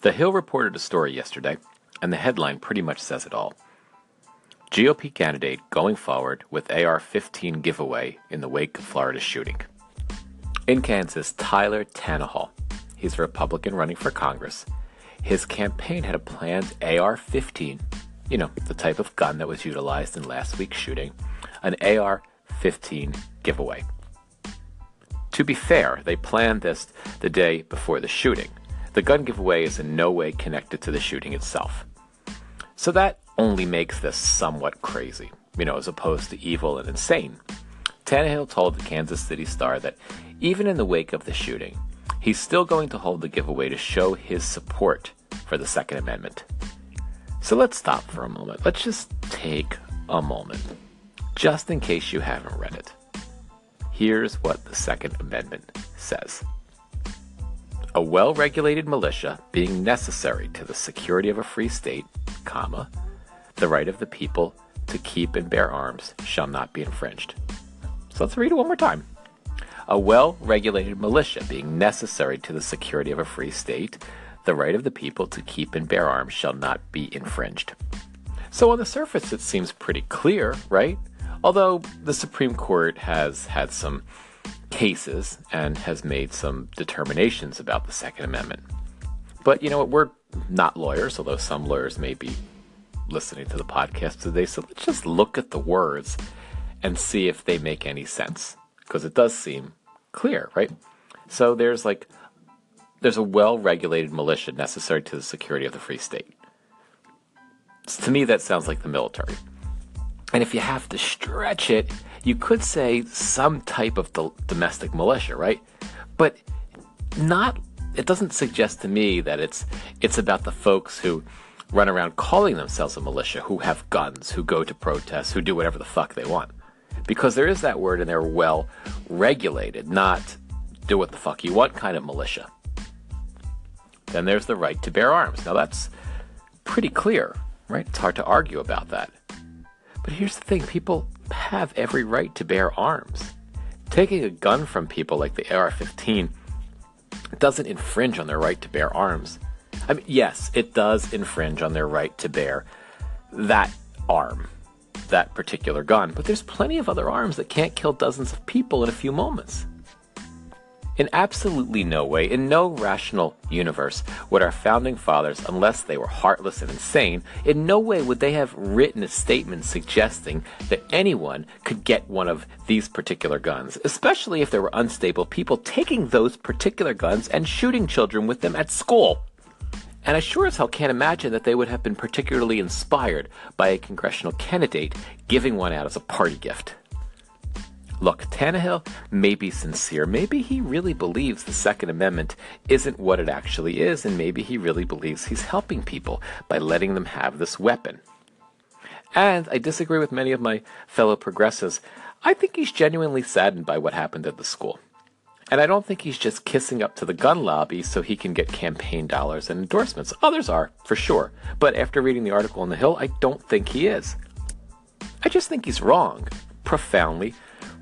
The Hill reported a story yesterday, and the headline pretty much says it all. GOP candidate going forward with AR 15 giveaway in the wake of Florida shooting. In Kansas, Tyler Tannahill, he's a Republican running for Congress. His campaign had a planned AR 15, you know, the type of gun that was utilized in last week's shooting, an AR 15 giveaway. To be fair, they planned this the day before the shooting. The gun giveaway is in no way connected to the shooting itself. So that only makes this somewhat crazy, you know, as opposed to evil and insane. Tannahill told the Kansas City Star that even in the wake of the shooting, he's still going to hold the giveaway to show his support for the Second Amendment. So let's stop for a moment. Let's just take a moment, just in case you haven't read it. Here's what the Second Amendment says a well regulated militia being necessary to the security of a free state, comma, the right of the people to keep and bear arms shall not be infringed. So let's read it one more time. A well regulated militia being necessary to the security of a free state, the right of the people to keep and bear arms shall not be infringed. So on the surface, it seems pretty clear, right? Although the Supreme Court has had some cases and has made some determinations about the Second Amendment. But you know what? We're not lawyers, although some lawyers may be listening to the podcast today. So let's just look at the words and see if they make any sense. Because it does seem clear, right? So there's like, there's a well regulated militia necessary to the security of the free state. So to me, that sounds like the military. And if you have to stretch it, you could say some type of domestic militia, right? But not it doesn't suggest to me that it's it's about the folks who run around calling themselves a militia, who have guns, who go to protests, who do whatever the fuck they want. Because there is that word and they're well regulated, not do what the fuck you want kind of militia. Then there's the right to bear arms. Now that's pretty clear, right? It's hard to argue about that. But here's the thing people have every right to bear arms. Taking a gun from people like the AR 15 doesn't infringe on their right to bear arms. I mean, yes, it does infringe on their right to bear that arm, that particular gun, but there's plenty of other arms that can't kill dozens of people in a few moments. In absolutely no way, in no rational universe, would our founding fathers, unless they were heartless and insane, in no way would they have written a statement suggesting that anyone could get one of these particular guns, especially if there were unstable people taking those particular guns and shooting children with them at school. And I sure as hell can't imagine that they would have been particularly inspired by a congressional candidate giving one out as a party gift. Look, Tannahill may be sincere. Maybe he really believes the Second Amendment isn't what it actually is, and maybe he really believes he's helping people by letting them have this weapon. And I disagree with many of my fellow progressives. I think he's genuinely saddened by what happened at the school. And I don't think he's just kissing up to the gun lobby so he can get campaign dollars and endorsements. Others are, for sure. But after reading the article on the Hill, I don't think he is. I just think he's wrong, profoundly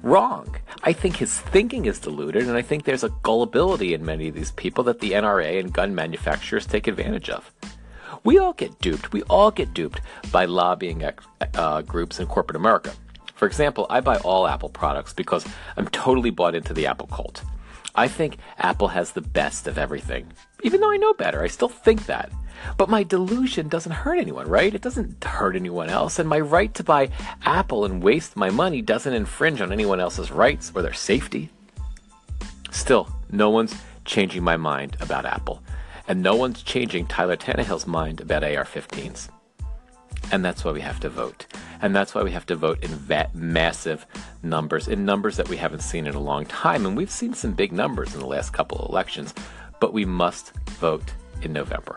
wrong. I think his thinking is deluded, and I think there's a gullibility in many of these people that the NRA and gun manufacturers take advantage of. We all get duped. We all get duped by lobbying uh, groups in corporate America. For example, I buy all Apple products because I'm totally bought into the Apple cult. I think Apple has the best of everything. Even though I know better, I still think that. But my delusion doesn't hurt anyone, right? It doesn't hurt anyone else. And my right to buy Apple and waste my money doesn't infringe on anyone else's rights or their safety. Still, no one's changing my mind about Apple. And no one's changing Tyler Tannahill's mind about AR 15s. And that's why we have to vote. And that's why we have to vote in va- massive numbers, in numbers that we haven't seen in a long time. And we've seen some big numbers in the last couple of elections, but we must vote in November.